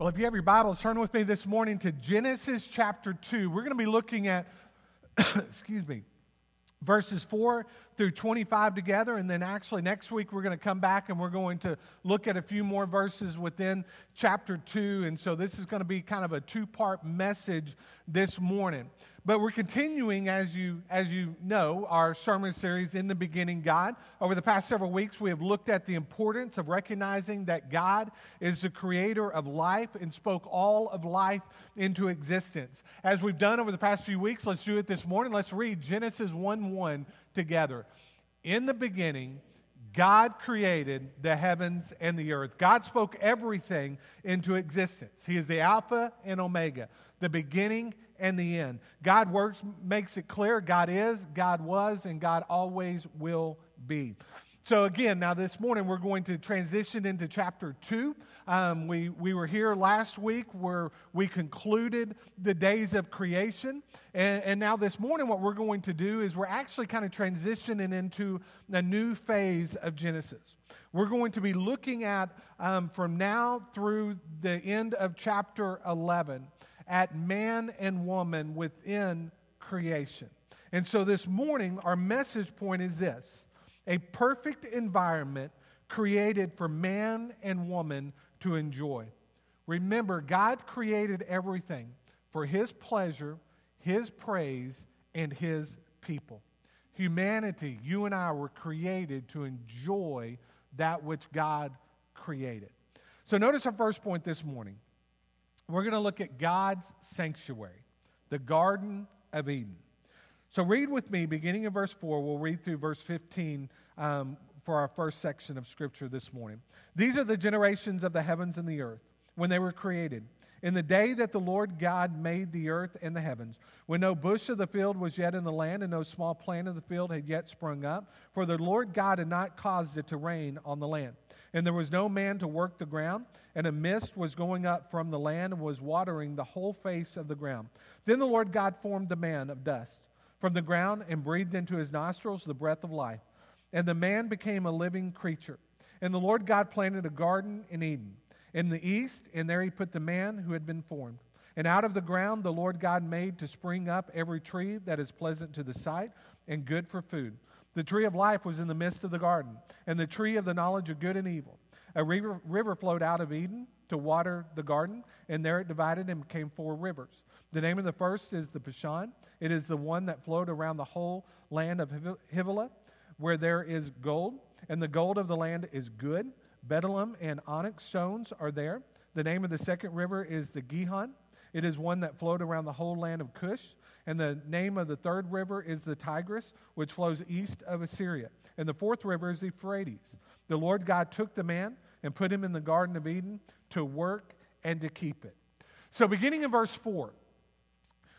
Well, if you have your Bibles, turn with me this morning to Genesis chapter 2. We're going to be looking at, excuse me, verses 4 through 25 together. And then actually, next week, we're going to come back and we're going to look at a few more verses within chapter 2. And so, this is going to be kind of a two part message this morning. But we're continuing, as you, as you know, our sermon series, In the Beginning God. Over the past several weeks, we have looked at the importance of recognizing that God is the creator of life and spoke all of life into existence. As we've done over the past few weeks, let's do it this morning. Let's read Genesis 1 1 together. In the beginning, God created the heavens and the earth. God spoke everything into existence. He is the Alpha and Omega, the beginning and the end. God works, makes it clear God is, God was, and God always will be. So, again, now this morning we're going to transition into chapter 2. Um, we, we were here last week where we concluded the days of creation. And, and now this morning, what we're going to do is we're actually kind of transitioning into a new phase of Genesis. We're going to be looking at um, from now through the end of chapter 11 at man and woman within creation. And so this morning, our message point is this a perfect environment created for man and woman to enjoy. Remember, God created everything for His pleasure, His praise, and His people. Humanity, you and I were created to enjoy that which God created. So, notice our first point this morning we're going to look at God's sanctuary, the Garden of Eden. So read with me, beginning in verse 4. We'll read through verse 15 um, for our first section of Scripture this morning. These are the generations of the heavens and the earth when they were created. In the day that the Lord God made the earth and the heavens, when no bush of the field was yet in the land, and no small plant of the field had yet sprung up, for the Lord God had not caused it to rain on the land. And there was no man to work the ground, and a mist was going up from the land and was watering the whole face of the ground. Then the Lord God formed the man of dust from the ground and breathed into his nostrils the breath of life. And the man became a living creature. And the Lord God planted a garden in Eden in the east, and there he put the man who had been formed. And out of the ground the Lord God made to spring up every tree that is pleasant to the sight and good for food. The tree of life was in the midst of the garden, and the tree of the knowledge of good and evil. A river, river flowed out of Eden to water the garden, and there it divided and became four rivers. The name of the first is the Pishon. It is the one that flowed around the whole land of Havilah, where there is gold, and the gold of the land is good. Bdellium and onyx stones are there. The name of the second river is the Gihon. It is one that flowed around the whole land of Cush. And the name of the third river is the Tigris, which flows east of Assyria. And the fourth river is the Euphrates. The Lord God took the man and put him in the Garden of Eden to work and to keep it. So, beginning in verse 4,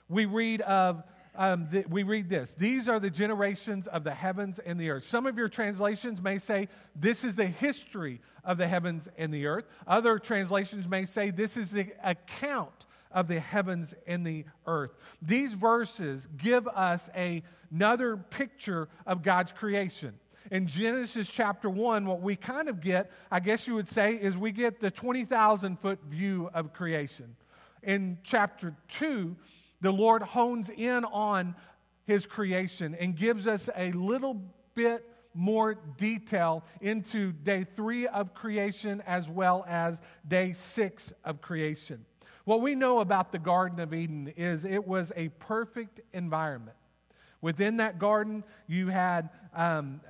we read of um, th- we read this These are the generations of the heavens and the earth. Some of your translations may say this is the history of the heavens and the earth. Other translations may say this is the account of the heavens and the earth. These verses give us a, another picture of God's creation. In Genesis chapter 1, what we kind of get, I guess you would say, is we get the 20,000 foot view of creation. In chapter 2, the Lord hones in on his creation and gives us a little bit more detail into day three of creation as well as day six of creation. What we know about the Garden of Eden is it was a perfect environment. Within that garden, you had, um,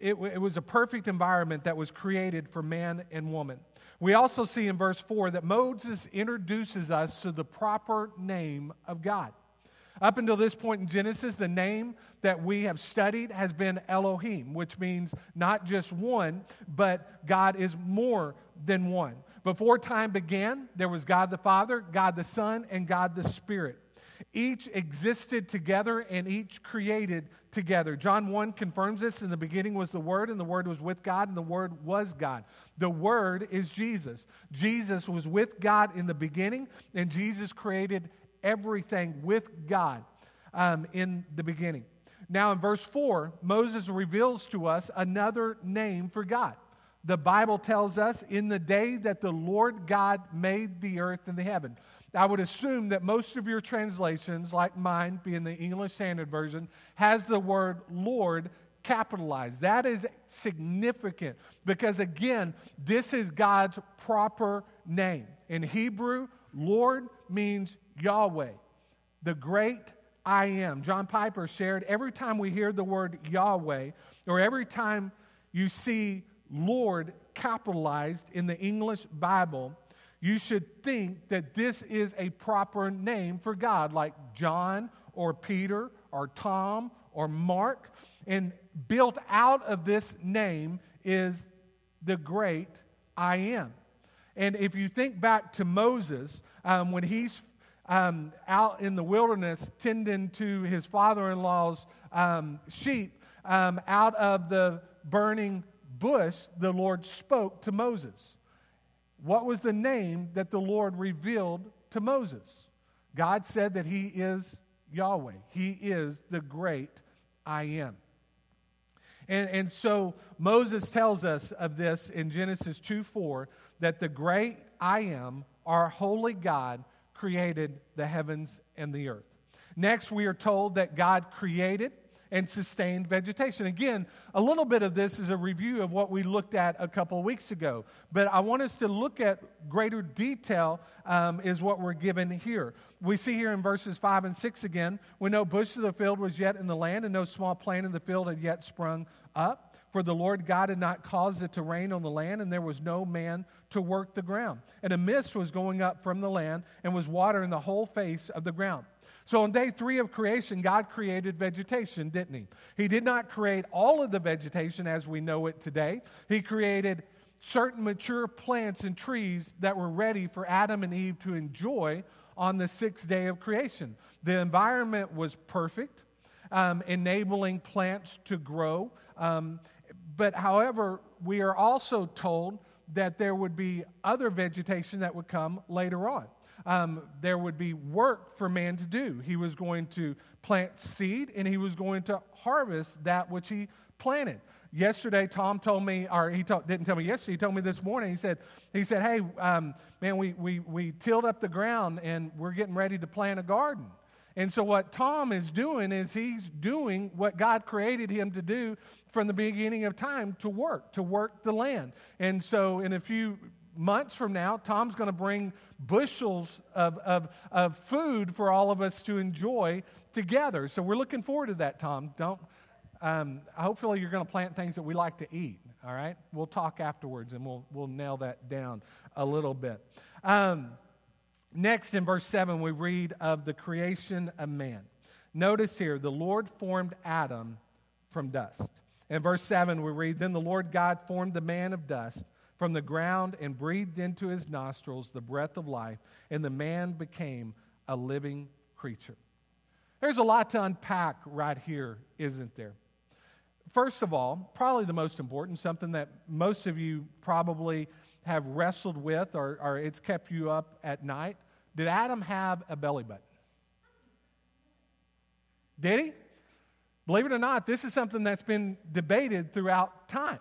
it, it was a perfect environment that was created for man and woman. We also see in verse 4 that Moses introduces us to the proper name of God. Up until this point in Genesis, the name that we have studied has been Elohim, which means not just one, but God is more than one. Before time began, there was God the Father, God the Son, and God the Spirit. Each existed together and each created together. John 1 confirms this. In the beginning was the Word, and the Word was with God, and the Word was God. The Word is Jesus. Jesus was with God in the beginning, and Jesus created everything with God um, in the beginning. Now, in verse 4, Moses reveals to us another name for God the Bible tells us, in the day that the Lord God made the earth and the heaven. I would assume that most of your translations, like mine, being the English Standard Version, has the word Lord capitalized. That is significant because, again, this is God's proper name. In Hebrew, Lord means Yahweh, the great I am. John Piper shared every time we hear the word Yahweh, or every time you see Lord capitalized in the English Bible, you should think that this is a proper name for God, like John or Peter or Tom or Mark. And built out of this name is the great I am. And if you think back to Moses, um, when he's um, out in the wilderness tending to his father in law's um, sheep, um, out of the burning bush, the Lord spoke to Moses. What was the name that the Lord revealed to Moses? God said that he is Yahweh, he is the great I am. And, and so Moses tells us of this in Genesis 2 4 that the great I am, our holy God, created the heavens and the earth. Next, we are told that God created and sustained vegetation. Again, a little bit of this is a review of what we looked at a couple weeks ago, but I want us to look at greater detail, um, is what we're given here. We see here in verses 5 and 6 again, when no bush of the field was yet in the land, and no small plant in the field had yet sprung up. For the Lord God had not caused it to rain on the land, and there was no man to work the ground. And a mist was going up from the land and was watering the whole face of the ground. So on day three of creation, God created vegetation, didn't He? He did not create all of the vegetation as we know it today. He created certain mature plants and trees that were ready for Adam and Eve to enjoy on the sixth day of creation. The environment was perfect, um, enabling plants to grow. Um, but however, we are also told that there would be other vegetation that would come later on um, there would be work for man to do. He was going to plant seed and he was going to harvest that which he planted. Yesterday, Tom told me, or he didn't tell me yesterday, he told me this morning, he said, he said hey, um, man, we, we, we tilled up the ground and we're getting ready to plant a garden. And so, what Tom is doing is he's doing what God created him to do from the beginning of time to work, to work the land. And so, in a few months from now, Tom's going to bring bushels of, of, of food for all of us to enjoy together. So we're looking forward to that, Tom. Don't, um, hopefully, you're going to plant things that we like to eat. All right? We'll talk afterwards and we'll, we'll nail that down a little bit. Um, next, in verse 7, we read of the creation of man. Notice here, the Lord formed Adam from dust. In verse 7, we read, Then the Lord God formed the man of dust from the ground and breathed into his nostrils the breath of life, and the man became a living creature. There's a lot to unpack right here, isn't there? First of all, probably the most important, something that most of you probably have wrestled with or, or it's kept you up at night. Did Adam have a belly button? Did he? Believe it or not, this is something that's been debated throughout time.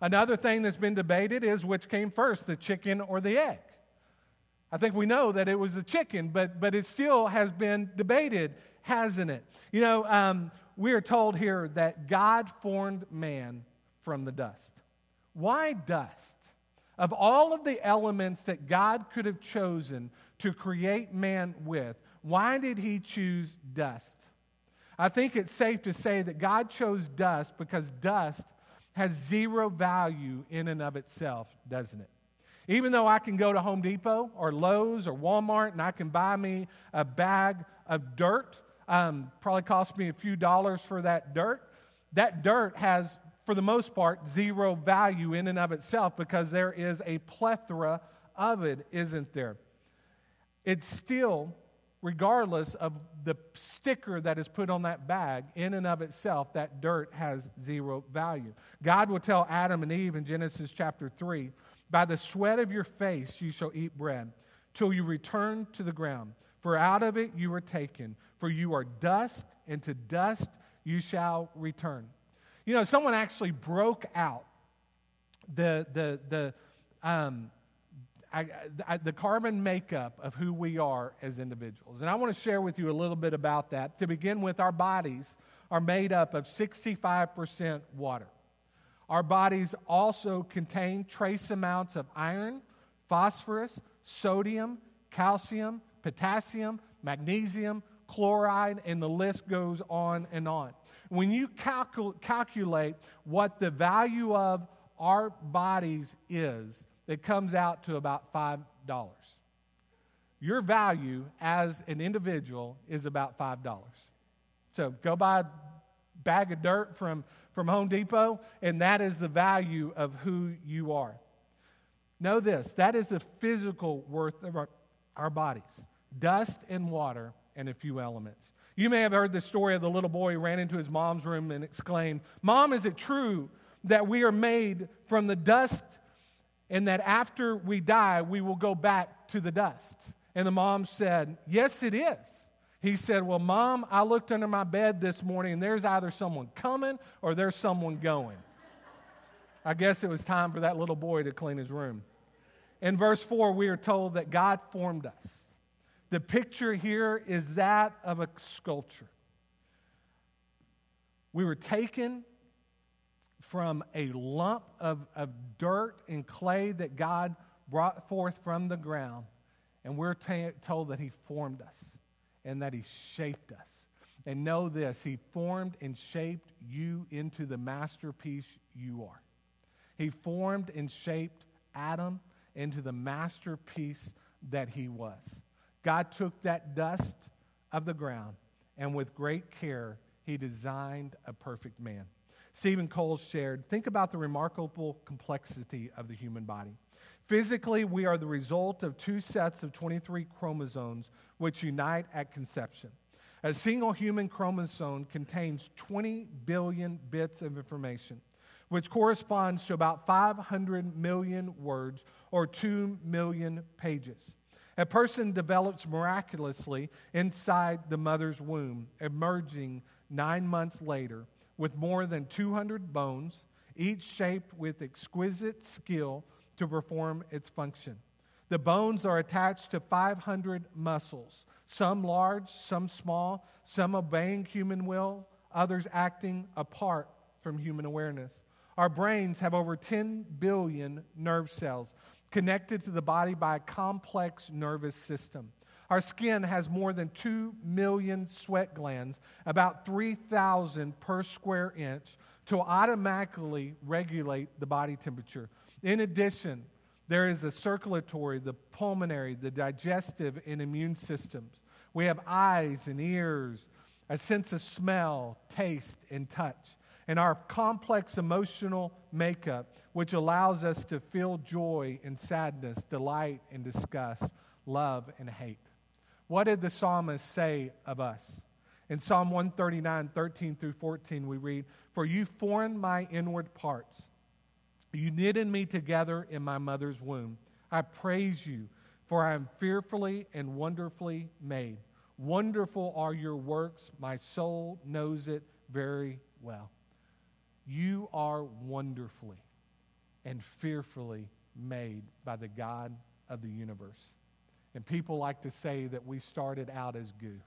Another thing that's been debated is which came first, the chicken or the egg. I think we know that it was the chicken, but, but it still has been debated, hasn't it? You know, um, we are told here that God formed man from the dust. Why dust? Of all of the elements that God could have chosen to create man with, why did he choose dust? I think it's safe to say that God chose dust because dust has zero value in and of itself, doesn't it? Even though I can go to Home Depot or Lowe's or Walmart and I can buy me a bag of dirt, um, probably cost me a few dollars for that dirt. That dirt has, for the most part, zero value in and of itself because there is a plethora of it, isn't there? It's still regardless of the sticker that is put on that bag, in and of itself, that dirt has zero value. God will tell Adam and Eve in Genesis chapter 3 By the sweat of your face you shall eat bread, till you return to the ground. For out of it you were taken, for you are dust, and to dust you shall return. You know, someone actually broke out the, the, the, um, I, I, the carbon makeup of who we are as individuals. And I want to share with you a little bit about that. To begin with, our bodies are made up of 65% water. Our bodies also contain trace amounts of iron, phosphorus, sodium, calcium, potassium, magnesium, chloride, and the list goes on and on. When you calcul- calculate what the value of our bodies is, it comes out to about $5. Your value as an individual is about $5. So go buy a bag of dirt from, from Home Depot, and that is the value of who you are. Know this that is the physical worth of our, our bodies dust and water and a few elements. You may have heard the story of the little boy who ran into his mom's room and exclaimed, Mom, is it true that we are made from the dust and that after we die, we will go back to the dust? And the mom said, Yes, it is. He said, Well, Mom, I looked under my bed this morning and there's either someone coming or there's someone going. I guess it was time for that little boy to clean his room. In verse 4, we are told that God formed us. The picture here is that of a sculpture. We were taken from a lump of, of dirt and clay that God brought forth from the ground, and we're t- told that He formed us and that He shaped us. And know this He formed and shaped you into the masterpiece you are. He formed and shaped Adam into the masterpiece that he was. God took that dust of the ground, and with great care, he designed a perfect man. Steven Cole shared think about the remarkable complexity of the human body. Physically, we are the result of two sets of 23 chromosomes which unite at conception. A single human chromosome contains 20 billion bits of information, which corresponds to about 500 million words or 2 million pages. A person develops miraculously inside the mother's womb, emerging nine months later with more than 200 bones, each shaped with exquisite skill to perform its function. The bones are attached to 500 muscles, some large, some small, some obeying human will, others acting apart from human awareness. Our brains have over 10 billion nerve cells connected to the body by a complex nervous system. Our skin has more than 2 million sweat glands, about 3,000 per square inch, to automatically regulate the body temperature. In addition, there is the circulatory, the pulmonary, the digestive, and immune systems. We have eyes and ears, a sense of smell, taste, and touch. And our complex emotional makeup which allows us to feel joy and sadness, delight and disgust, love and hate. What did the psalmist say of us? In Psalm 139, 13 through 14, we read, For you formed my inward parts. You knitted me together in my mother's womb. I praise you, for I am fearfully and wonderfully made. Wonderful are your works. My soul knows it very well. You are wonderfully and fearfully made by the God of the universe. And people like to say that we started out as goo,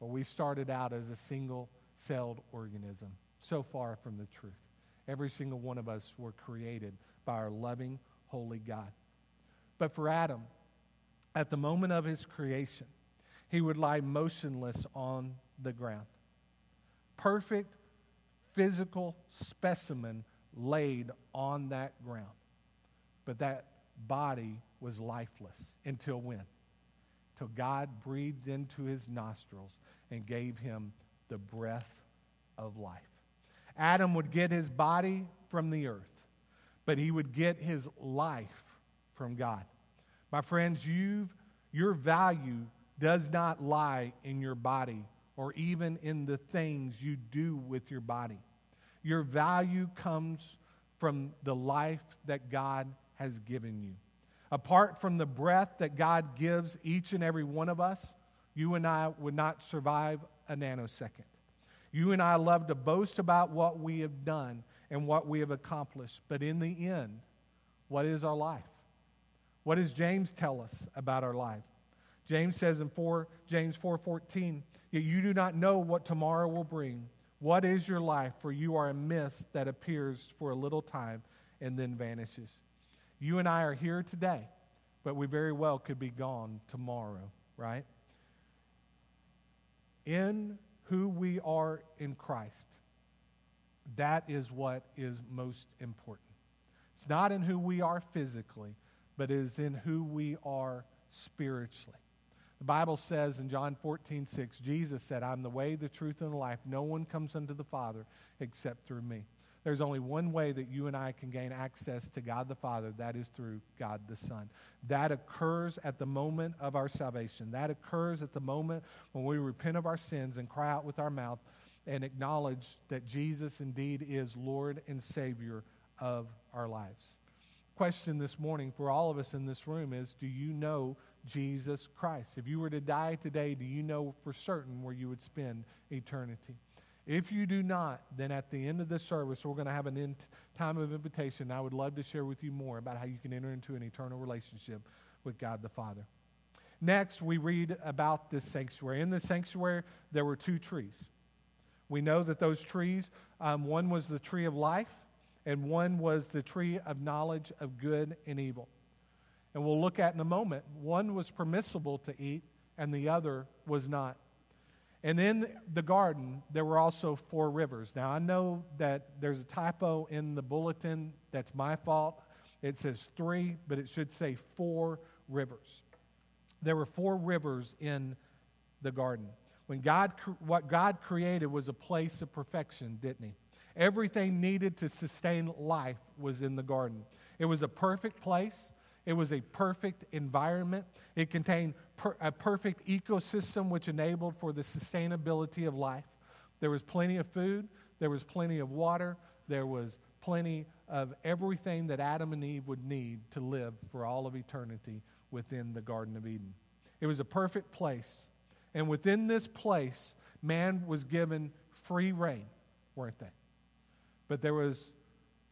or we started out as a single celled organism. So far from the truth. Every single one of us were created by our loving, holy God. But for Adam, at the moment of his creation, he would lie motionless on the ground. Perfect physical specimen laid on that ground. But that body was lifeless until when? Till God breathed into his nostrils and gave him the breath of life. Adam would get his body from the earth, but he would get his life from God. My friends, you've, your value does not lie in your body or even in the things you do with your body. Your value comes from the life that God has given you. Apart from the breath that God gives each and every one of us, you and I would not survive a nanosecond. You and I love to boast about what we have done and what we have accomplished. But in the end, what is our life? What does James tell us about our life? James says in 4 James 4:14, "Yet you do not know what tomorrow will bring. What is your life? For you are a mist that appears for a little time and then vanishes." You and I are here today, but we very well could be gone tomorrow, right? In who we are in Christ, that is what is most important. It's not in who we are physically, but it is in who we are spiritually. The Bible says in John 14, 6, Jesus said, I'm the way, the truth, and the life. No one comes unto the Father except through me. There's only one way that you and I can gain access to God the Father, that is through God the Son. That occurs at the moment of our salvation. That occurs at the moment when we repent of our sins and cry out with our mouth and acknowledge that Jesus indeed is Lord and Savior of our lives. Question this morning for all of us in this room is Do you know Jesus Christ? If you were to die today, do you know for certain where you would spend eternity? If you do not, then at the end of this service, we're going to have an in time of invitation. I would love to share with you more about how you can enter into an eternal relationship with God the Father. Next, we read about this sanctuary. In the sanctuary, there were two trees. We know that those trees, um, one was the tree of life, and one was the tree of knowledge of good and evil. And we'll look at in a moment, one was permissible to eat, and the other was not. And in the garden, there were also four rivers. Now, I know that there's a typo in the bulletin. That's my fault. It says three, but it should say four rivers. There were four rivers in the garden. When God, what God created was a place of perfection, didn't He? Everything needed to sustain life was in the garden. It was a perfect place. It was a perfect environment. It contained per, a perfect ecosystem which enabled for the sustainability of life. There was plenty of food, there was plenty of water, there was plenty of everything that Adam and Eve would need to live for all of eternity within the Garden of Eden. It was a perfect place. And within this place, man was given free reign, weren't they? But there was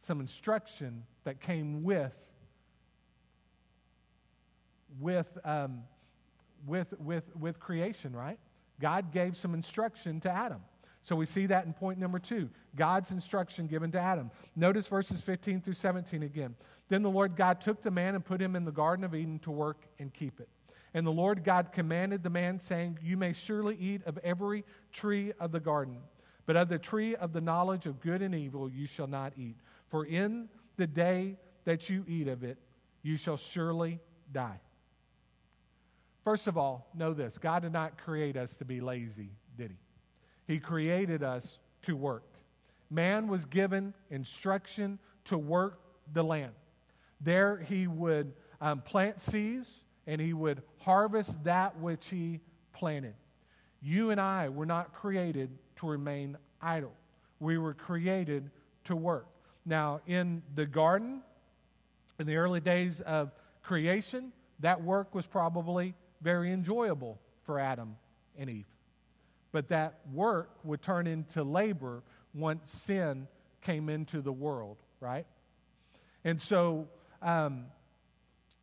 some instruction that came with with, um, with, with, with creation, right? God gave some instruction to Adam. So we see that in point number two God's instruction given to Adam. Notice verses 15 through 17 again. Then the Lord God took the man and put him in the Garden of Eden to work and keep it. And the Lord God commanded the man, saying, You may surely eat of every tree of the garden, but of the tree of the knowledge of good and evil you shall not eat. For in the day that you eat of it, you shall surely die. First of all, know this God did not create us to be lazy, did He? He created us to work. Man was given instruction to work the land. There he would um, plant seeds and he would harvest that which he planted. You and I were not created to remain idle, we were created to work. Now, in the garden, in the early days of creation, that work was probably very enjoyable for Adam and Eve. But that work would turn into labor once sin came into the world, right? And so um,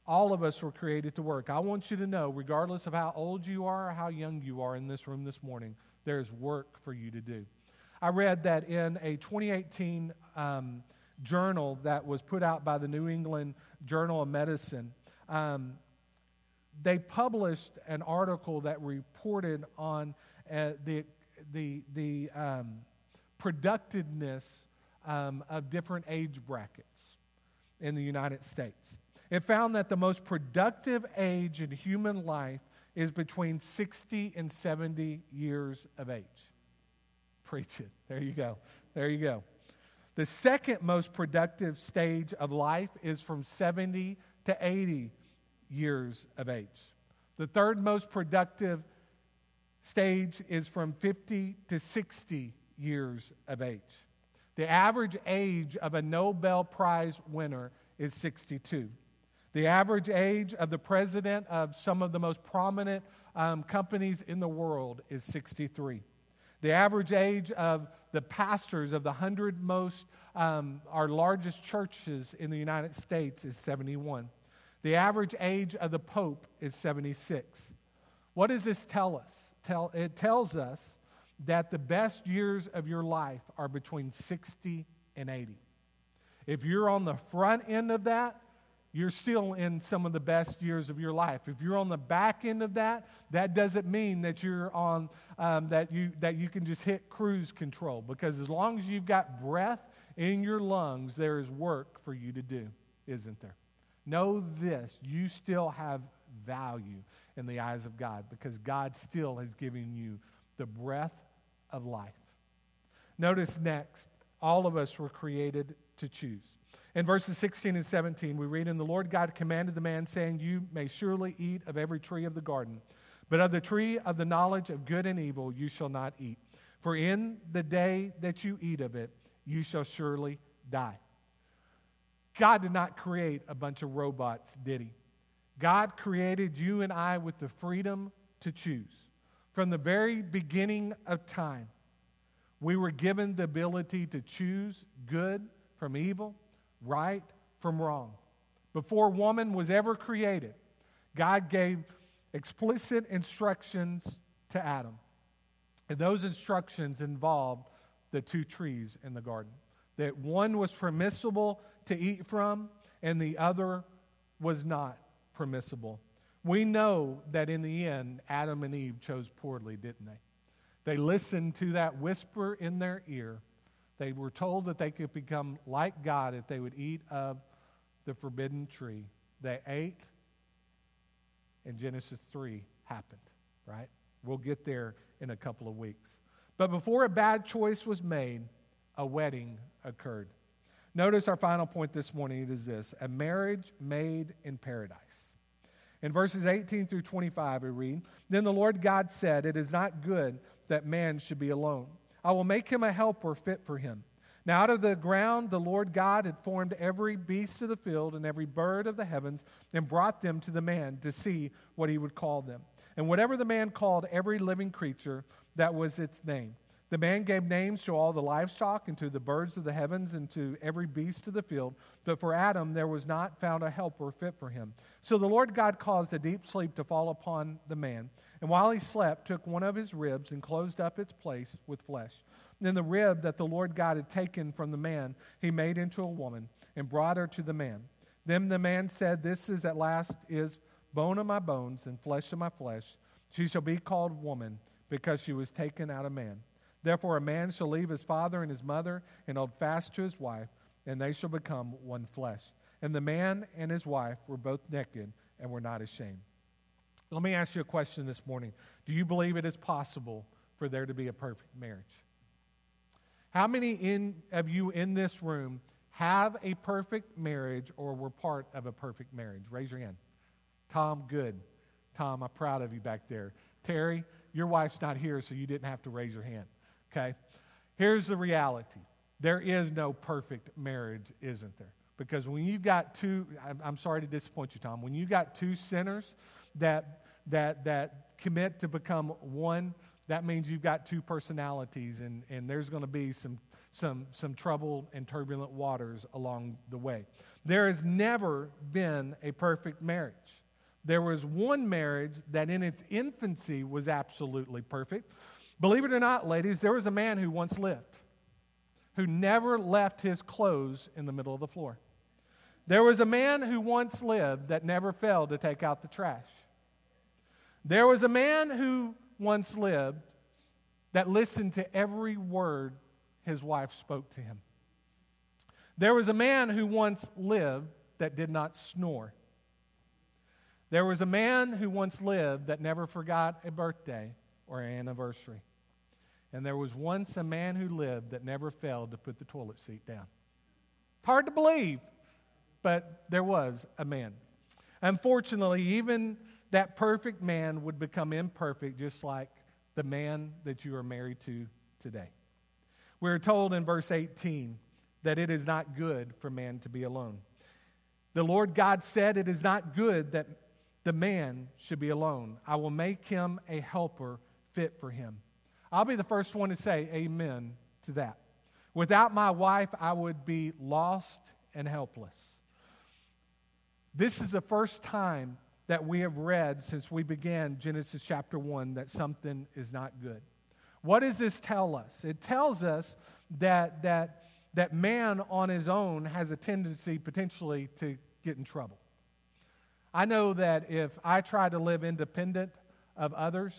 all of us were created to work. I want you to know, regardless of how old you are or how young you are in this room this morning, there's work for you to do. I read that in a 2018 um, journal that was put out by the New England Journal of Medicine. Um, they published an article that reported on uh, the, the, the um, productiveness um, of different age brackets in the United States. It found that the most productive age in human life is between 60 and 70 years of age. Preach it. There you go. There you go. The second most productive stage of life is from 70 to 80 years of age. The third most productive stage is from 50 to 60 years of age. The average age of a Nobel Prize winner is 62. The average age of the president of some of the most prominent um, companies in the world is 63. The average age of the pastors of the hundred most, um, our largest churches in the United States is 71. The average age of the Pope is 76. What does this tell us? Tell, it tells us that the best years of your life are between 60 and 80. If you're on the front end of that, you're still in some of the best years of your life. If you're on the back end of that, that doesn't mean that you're on um, that you that you can just hit cruise control. Because as long as you've got breath in your lungs, there is work for you to do, isn't there? Know this: you still have value in the eyes of God because God still has given you the breath of life. Notice next, all of us were created to choose. In verses 16 and 17, we read, And the Lord God commanded the man, saying, You may surely eat of every tree of the garden, but of the tree of the knowledge of good and evil you shall not eat. For in the day that you eat of it, you shall surely die. God did not create a bunch of robots, did He? God created you and I with the freedom to choose. From the very beginning of time, we were given the ability to choose good from evil right from wrong. Before woman was ever created, God gave explicit instructions to Adam. And those instructions involved the two trees in the garden. That one was permissible to eat from, and the other was not permissible. We know that in the end, Adam and Eve chose poorly, didn't they? They listened to that whisper in their ear they were told that they could become like God if they would eat of the forbidden tree. They ate, and Genesis 3 happened, right? We'll get there in a couple of weeks. But before a bad choice was made, a wedding occurred. Notice our final point this morning is this a marriage made in paradise. In verses 18 through 25, we read Then the Lord God said, It is not good that man should be alone. I will make him a helper fit for him. Now, out of the ground, the Lord God had formed every beast of the field and every bird of the heavens and brought them to the man to see what he would call them. And whatever the man called every living creature, that was its name. The man gave names to all the livestock and to the birds of the heavens and to every beast of the field. But for Adam there was not found a helper fit for him. So the Lord God caused a deep sleep to fall upon the man. And while he slept, took one of his ribs and closed up its place with flesh. Then the rib that the Lord God had taken from the man, he made into a woman and brought her to the man. Then the man said, This is at last is bone of my bones and flesh of my flesh. She shall be called woman because she was taken out of man. Therefore, a man shall leave his father and his mother and hold fast to his wife, and they shall become one flesh. And the man and his wife were both naked and were not ashamed. Let me ask you a question this morning. Do you believe it is possible for there to be a perfect marriage? How many in, of you in this room have a perfect marriage or were part of a perfect marriage? Raise your hand. Tom, good. Tom, I'm proud of you back there. Terry, your wife's not here, so you didn't have to raise your hand. Okay? Here's the reality there is no perfect marriage, isn't there? Because when you've got two, I'm sorry to disappoint you, Tom, when you've got two sinners that, that, that commit to become one, that means you've got two personalities, and, and there's going to be some, some, some trouble and turbulent waters along the way. There has never been a perfect marriage. There was one marriage that in its infancy was absolutely perfect, Believe it or not, ladies, there was a man who once lived who never left his clothes in the middle of the floor. There was a man who once lived that never failed to take out the trash. There was a man who once lived that listened to every word his wife spoke to him. There was a man who once lived that did not snore. There was a man who once lived that never forgot a birthday or anniversary. And there was once a man who lived that never failed to put the toilet seat down. It's hard to believe, but there was a man. Unfortunately, even that perfect man would become imperfect, just like the man that you are married to today. We're told in verse 18 that it is not good for man to be alone. The Lord God said, It is not good that the man should be alone. I will make him a helper fit for him. I'll be the first one to say amen to that. Without my wife, I would be lost and helpless. This is the first time that we have read since we began Genesis chapter 1 that something is not good. What does this tell us? It tells us that, that, that man on his own has a tendency potentially to get in trouble. I know that if I try to live independent of others,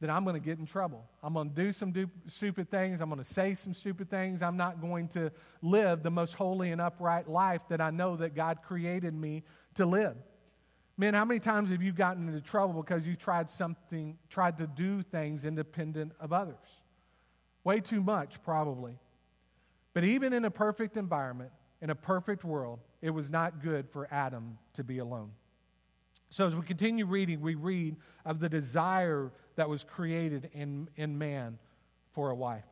then I'm going to get in trouble. I'm going to do some du- stupid things. I'm going to say some stupid things. I'm not going to live the most holy and upright life that I know that God created me to live. Man, how many times have you gotten into trouble because you tried something, tried to do things independent of others? Way too much, probably. But even in a perfect environment, in a perfect world, it was not good for Adam to be alone. So, as we continue reading, we read of the desire that was created in, in man for a wife.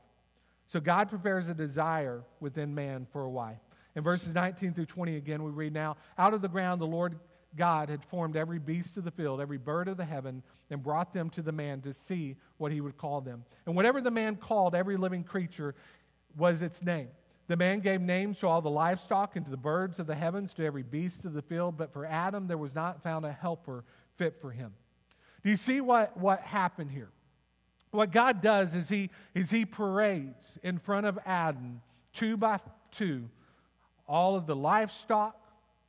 So, God prepares a desire within man for a wife. In verses 19 through 20, again, we read now, out of the ground the Lord God had formed every beast of the field, every bird of the heaven, and brought them to the man to see what he would call them. And whatever the man called every living creature was its name. The man gave names to all the livestock and to the birds of the heavens, to every beast of the field, but for Adam there was not found a helper fit for him. Do you see what, what happened here? What God does is he, is he parades in front of Adam, two by two, all of the livestock,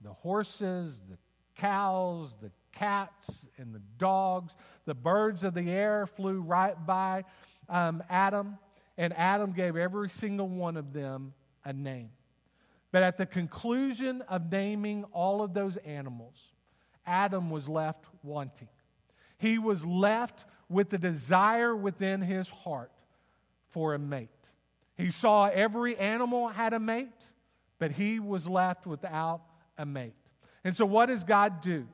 the horses, the cows, the cats, and the dogs. The birds of the air flew right by um, Adam, and Adam gave every single one of them a name. But at the conclusion of naming all of those animals, Adam was left wanting. He was left with the desire within his heart for a mate. He saw every animal had a mate, but he was left without a mate. And so, what does God do?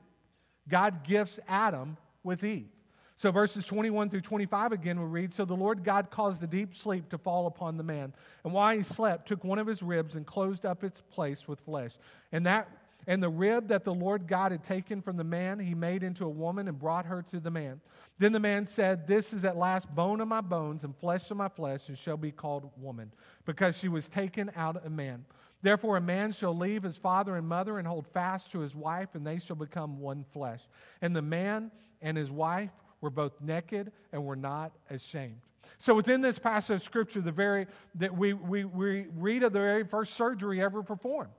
God gifts Adam with Eve. So, verses 21 through 25 again, we read So the Lord God caused a deep sleep to fall upon the man. And while he slept, took one of his ribs and closed up its place with flesh. And that and the rib that the Lord God had taken from the man, he made into a woman and brought her to the man. Then the man said, This is at last bone of my bones and flesh of my flesh, and shall be called woman, because she was taken out of man. Therefore, a man shall leave his father and mother and hold fast to his wife, and they shall become one flesh. And the man and his wife were both naked and were not ashamed. So, within this passage of scripture, the very that we, we, we read of the very first surgery ever performed.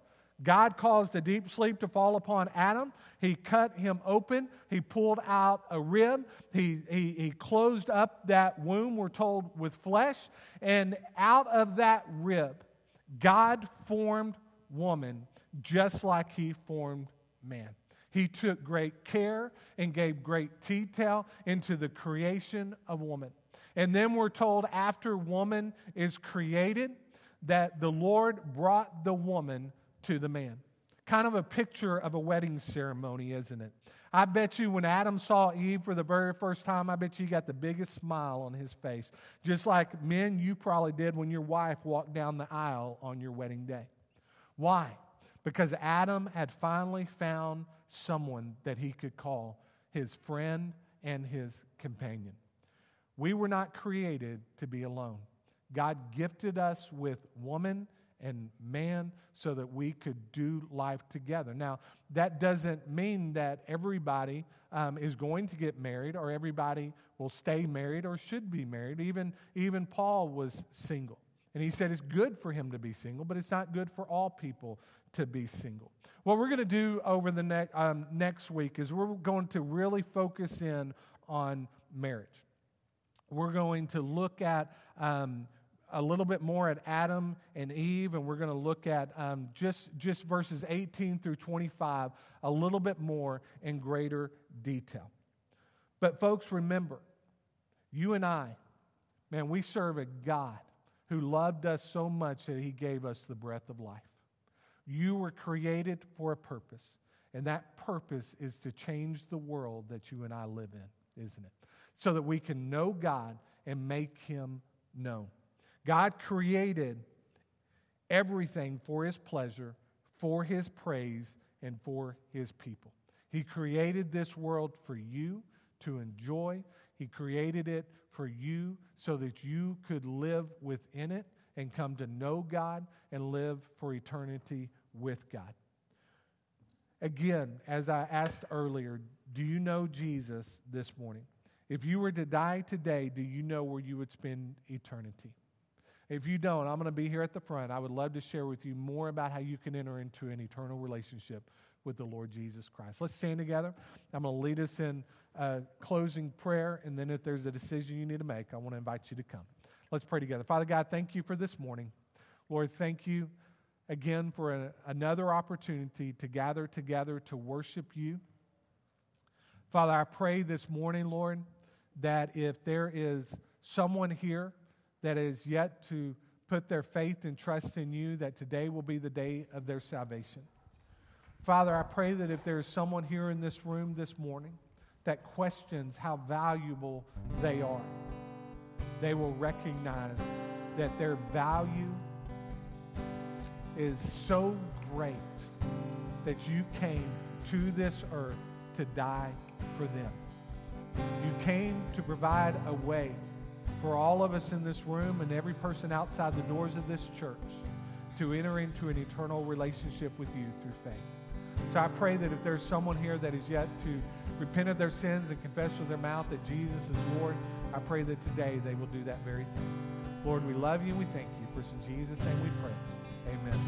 God caused a deep sleep to fall upon Adam. He cut him open. He pulled out a rib. He, he, he closed up that womb, we're told, with flesh. And out of that rib, God formed woman just like he formed man. He took great care and gave great detail into the creation of woman. And then we're told after woman is created that the Lord brought the woman to the man. Kind of a picture of a wedding ceremony, isn't it? I bet you when Adam saw Eve for the very first time, I bet you he got the biggest smile on his face. Just like men, you probably did when your wife walked down the aisle on your wedding day. Why? Because Adam had finally found someone that he could call his friend and his companion. We were not created to be alone. God gifted us with woman and man so that we could do life together. Now, that doesn't mean that everybody um, is going to get married or everybody will stay married or should be married. Even, even Paul was single. And he said it's good for him to be single, but it's not good for all people to be single. What we're going to do over the ne- um, next week is we're going to really focus in on marriage. We're going to look at um, a little bit more at Adam and Eve, and we're going to look at um, just, just verses 18 through 25 a little bit more in greater detail. But, folks, remember, you and I, man, we serve a God who loved us so much that he gave us the breath of life. You were created for a purpose, and that purpose is to change the world that you and I live in, isn't it? So that we can know God and make him known. God created everything for his pleasure, for his praise, and for his people. He created this world for you to enjoy. He created it for you so that you could live within it and come to know God and live for eternity with God. Again, as I asked earlier, do you know Jesus this morning? If you were to die today, do you know where you would spend eternity? If you don't, I'm going to be here at the front. I would love to share with you more about how you can enter into an eternal relationship with the Lord Jesus Christ. Let's stand together. I'm going to lead us in a closing prayer, and then if there's a decision you need to make, I want to invite you to come. Let's pray together. Father God, thank you for this morning. Lord, thank you again for a, another opportunity to gather together to worship you. Father, I pray this morning, Lord, that if there is someone here that is yet to put their faith and trust in you, that today will be the day of their salvation. Father, I pray that if there is someone here in this room this morning that questions how valuable they are, they will recognize that their value is so great that you came to this earth to die for them. You came to provide a way for all of us in this room and every person outside the doors of this church to enter into an eternal relationship with you through faith. So I pray that if there's someone here that is yet to repent of their sins and confess with their mouth that Jesus is Lord, I pray that today they will do that very thing. Lord, we love you and we thank you. For in Jesus' name we pray. Amen.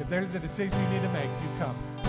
If there's a decision you need to make, you come.